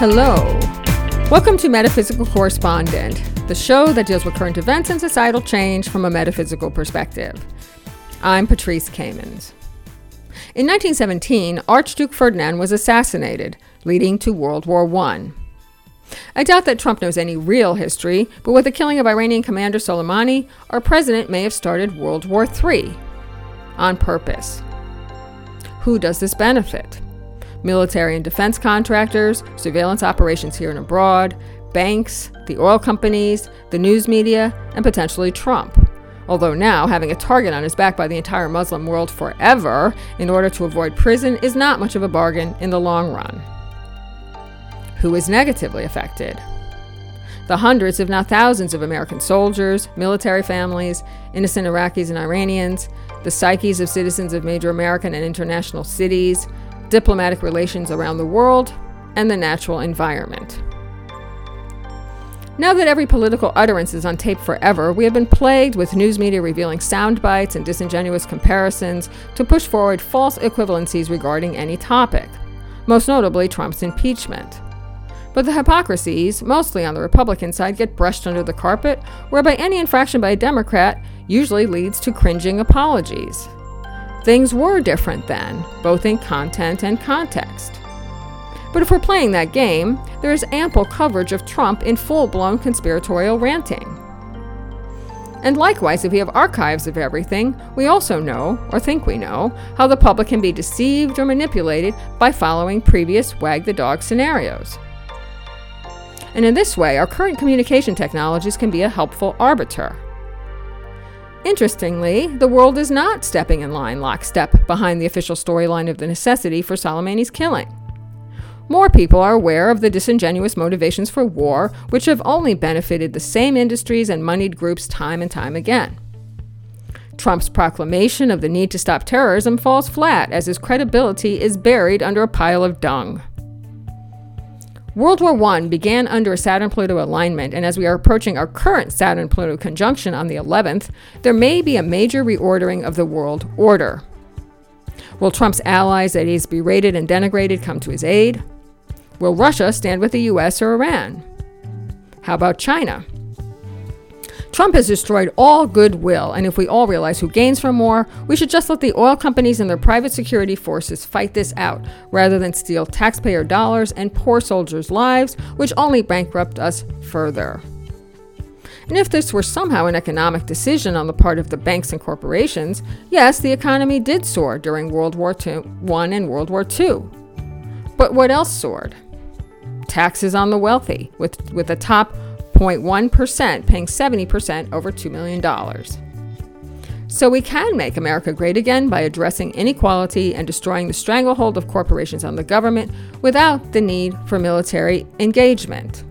Hello. Welcome to Metaphysical Correspondent, the show that deals with current events and societal change from a metaphysical perspective. I'm Patrice Kamens. In 1917, Archduke Ferdinand was assassinated, leading to World War I. I doubt that Trump knows any real history, but with the killing of Iranian commander Soleimani, our president may have started World War III on purpose. Who does this benefit? Military and defense contractors, surveillance operations here and abroad, banks, the oil companies, the news media, and potentially Trump. Although now, having a target on his back by the entire Muslim world forever in order to avoid prison is not much of a bargain in the long run who is negatively affected. The hundreds, if not thousands, of American soldiers, military families, innocent Iraqis and Iranians, the psyches of citizens of major American and international cities, diplomatic relations around the world, and the natural environment. Now that every political utterance is on tape forever, we have been plagued with news media revealing sound bites and disingenuous comparisons to push forward false equivalencies regarding any topic, most notably Trump's impeachment. But the hypocrisies, mostly on the Republican side, get brushed under the carpet, whereby any infraction by a Democrat usually leads to cringing apologies. Things were different then, both in content and context. But if we're playing that game, there is ample coverage of Trump in full blown conspiratorial ranting. And likewise, if we have archives of everything, we also know, or think we know, how the public can be deceived or manipulated by following previous wag the dog scenarios. And in this way, our current communication technologies can be a helpful arbiter. Interestingly, the world is not stepping in line lockstep behind the official storyline of the necessity for Soleimani's killing. More people are aware of the disingenuous motivations for war, which have only benefited the same industries and moneyed groups time and time again. Trump's proclamation of the need to stop terrorism falls flat as his credibility is buried under a pile of dung. World War I began under a Saturn Pluto alignment, and as we are approaching our current Saturn Pluto conjunction on the 11th, there may be a major reordering of the world order. Will Trump's allies that he's berated and denigrated come to his aid? Will Russia stand with the US or Iran? How about China? Trump has destroyed all goodwill, and if we all realize who gains from war, we should just let the oil companies and their private security forces fight this out, rather than steal taxpayer dollars and poor soldiers' lives, which only bankrupt us further. And if this were somehow an economic decision on the part of the banks and corporations, yes, the economy did soar during World War I and World War II. But what else soared? Taxes on the wealthy, with, with the top 0.1%, paying 70% over $2 million. So we can make America great again by addressing inequality and destroying the stranglehold of corporations on the government without the need for military engagement.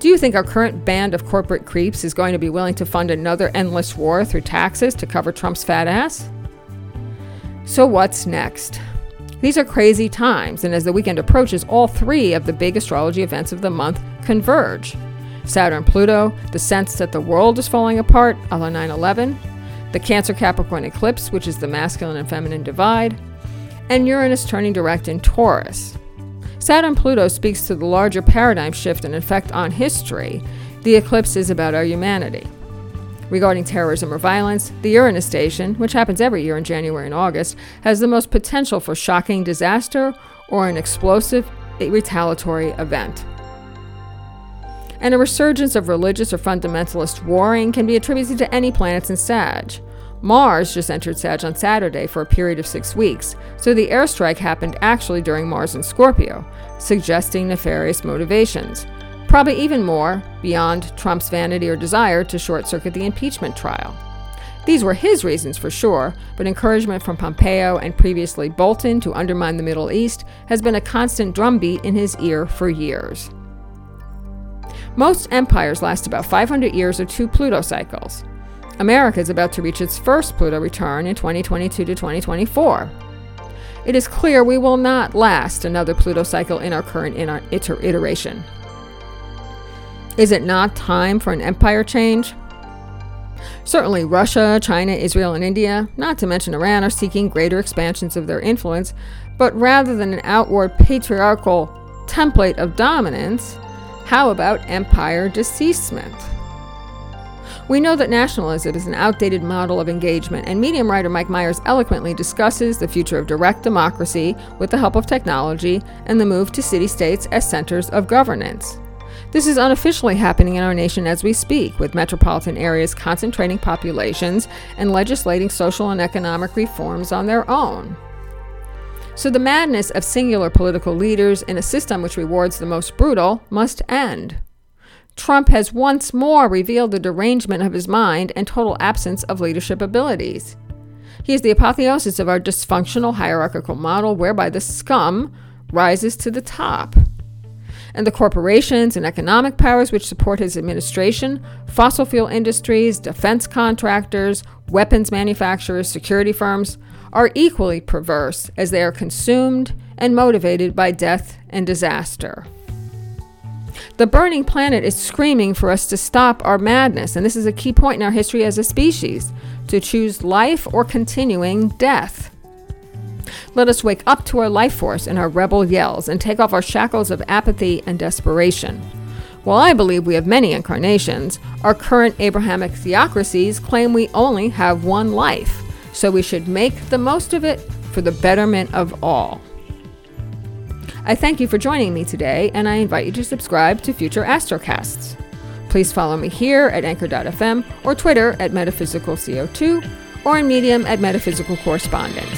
Do you think our current band of corporate creeps is going to be willing to fund another endless war through taxes to cover Trump's fat ass? So, what's next? These are crazy times, and as the weekend approaches, all three of the big astrology events of the month converge Saturn Pluto, the sense that the world is falling apart, a la 9 11, the Cancer Capricorn eclipse, which is the masculine and feminine divide, and Uranus turning direct in Taurus. Saturn Pluto speaks to the larger paradigm shift and effect on history. The eclipse is about our humanity. Regarding terrorism or violence, the Uranus station, which happens every year in January and August, has the most potential for shocking disaster or an explosive retaliatory event. And a resurgence of religious or fundamentalist warring can be attributed to any planets in Sag. Mars just entered Sag on Saturday for a period of six weeks, so the airstrike happened actually during Mars in Scorpio, suggesting nefarious motivations. Probably even more beyond Trump's vanity or desire to short circuit the impeachment trial. These were his reasons for sure, but encouragement from Pompeo and previously Bolton to undermine the Middle East has been a constant drumbeat in his ear for years. Most empires last about 500 years or two Pluto cycles. America is about to reach its first Pluto return in 2022 to 2024. It is clear we will not last another Pluto cycle in our current iteration. Is it not time for an empire change? Certainly, Russia, China, Israel, and India, not to mention Iran, are seeking greater expansions of their influence, but rather than an outward patriarchal template of dominance, how about empire deceasement? We know that nationalism is an outdated model of engagement, and Medium writer Mike Myers eloquently discusses the future of direct democracy with the help of technology and the move to city states as centers of governance. This is unofficially happening in our nation as we speak, with metropolitan areas concentrating populations and legislating social and economic reforms on their own. So, the madness of singular political leaders in a system which rewards the most brutal must end. Trump has once more revealed the derangement of his mind and total absence of leadership abilities. He is the apotheosis of our dysfunctional hierarchical model whereby the scum rises to the top. And the corporations and economic powers which support his administration, fossil fuel industries, defense contractors, weapons manufacturers, security firms, are equally perverse as they are consumed and motivated by death and disaster. The burning planet is screaming for us to stop our madness, and this is a key point in our history as a species to choose life or continuing death. Let us wake up to our life force and our rebel yells and take off our shackles of apathy and desperation. While I believe we have many incarnations, our current Abrahamic theocracies claim we only have one life, so we should make the most of it for the betterment of all. I thank you for joining me today, and I invite you to subscribe to future Astrocasts. Please follow me here at Anchor.fm or Twitter at MetaphysicalCO2 or in Medium at Metaphysical Correspondent.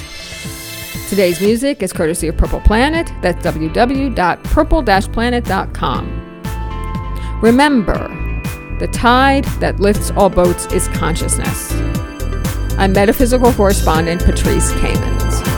Today's music is courtesy of Purple Planet. That's www.purple-planet.com. Remember, the tide that lifts all boats is consciousness. I'm metaphysical correspondent Patrice Kamens.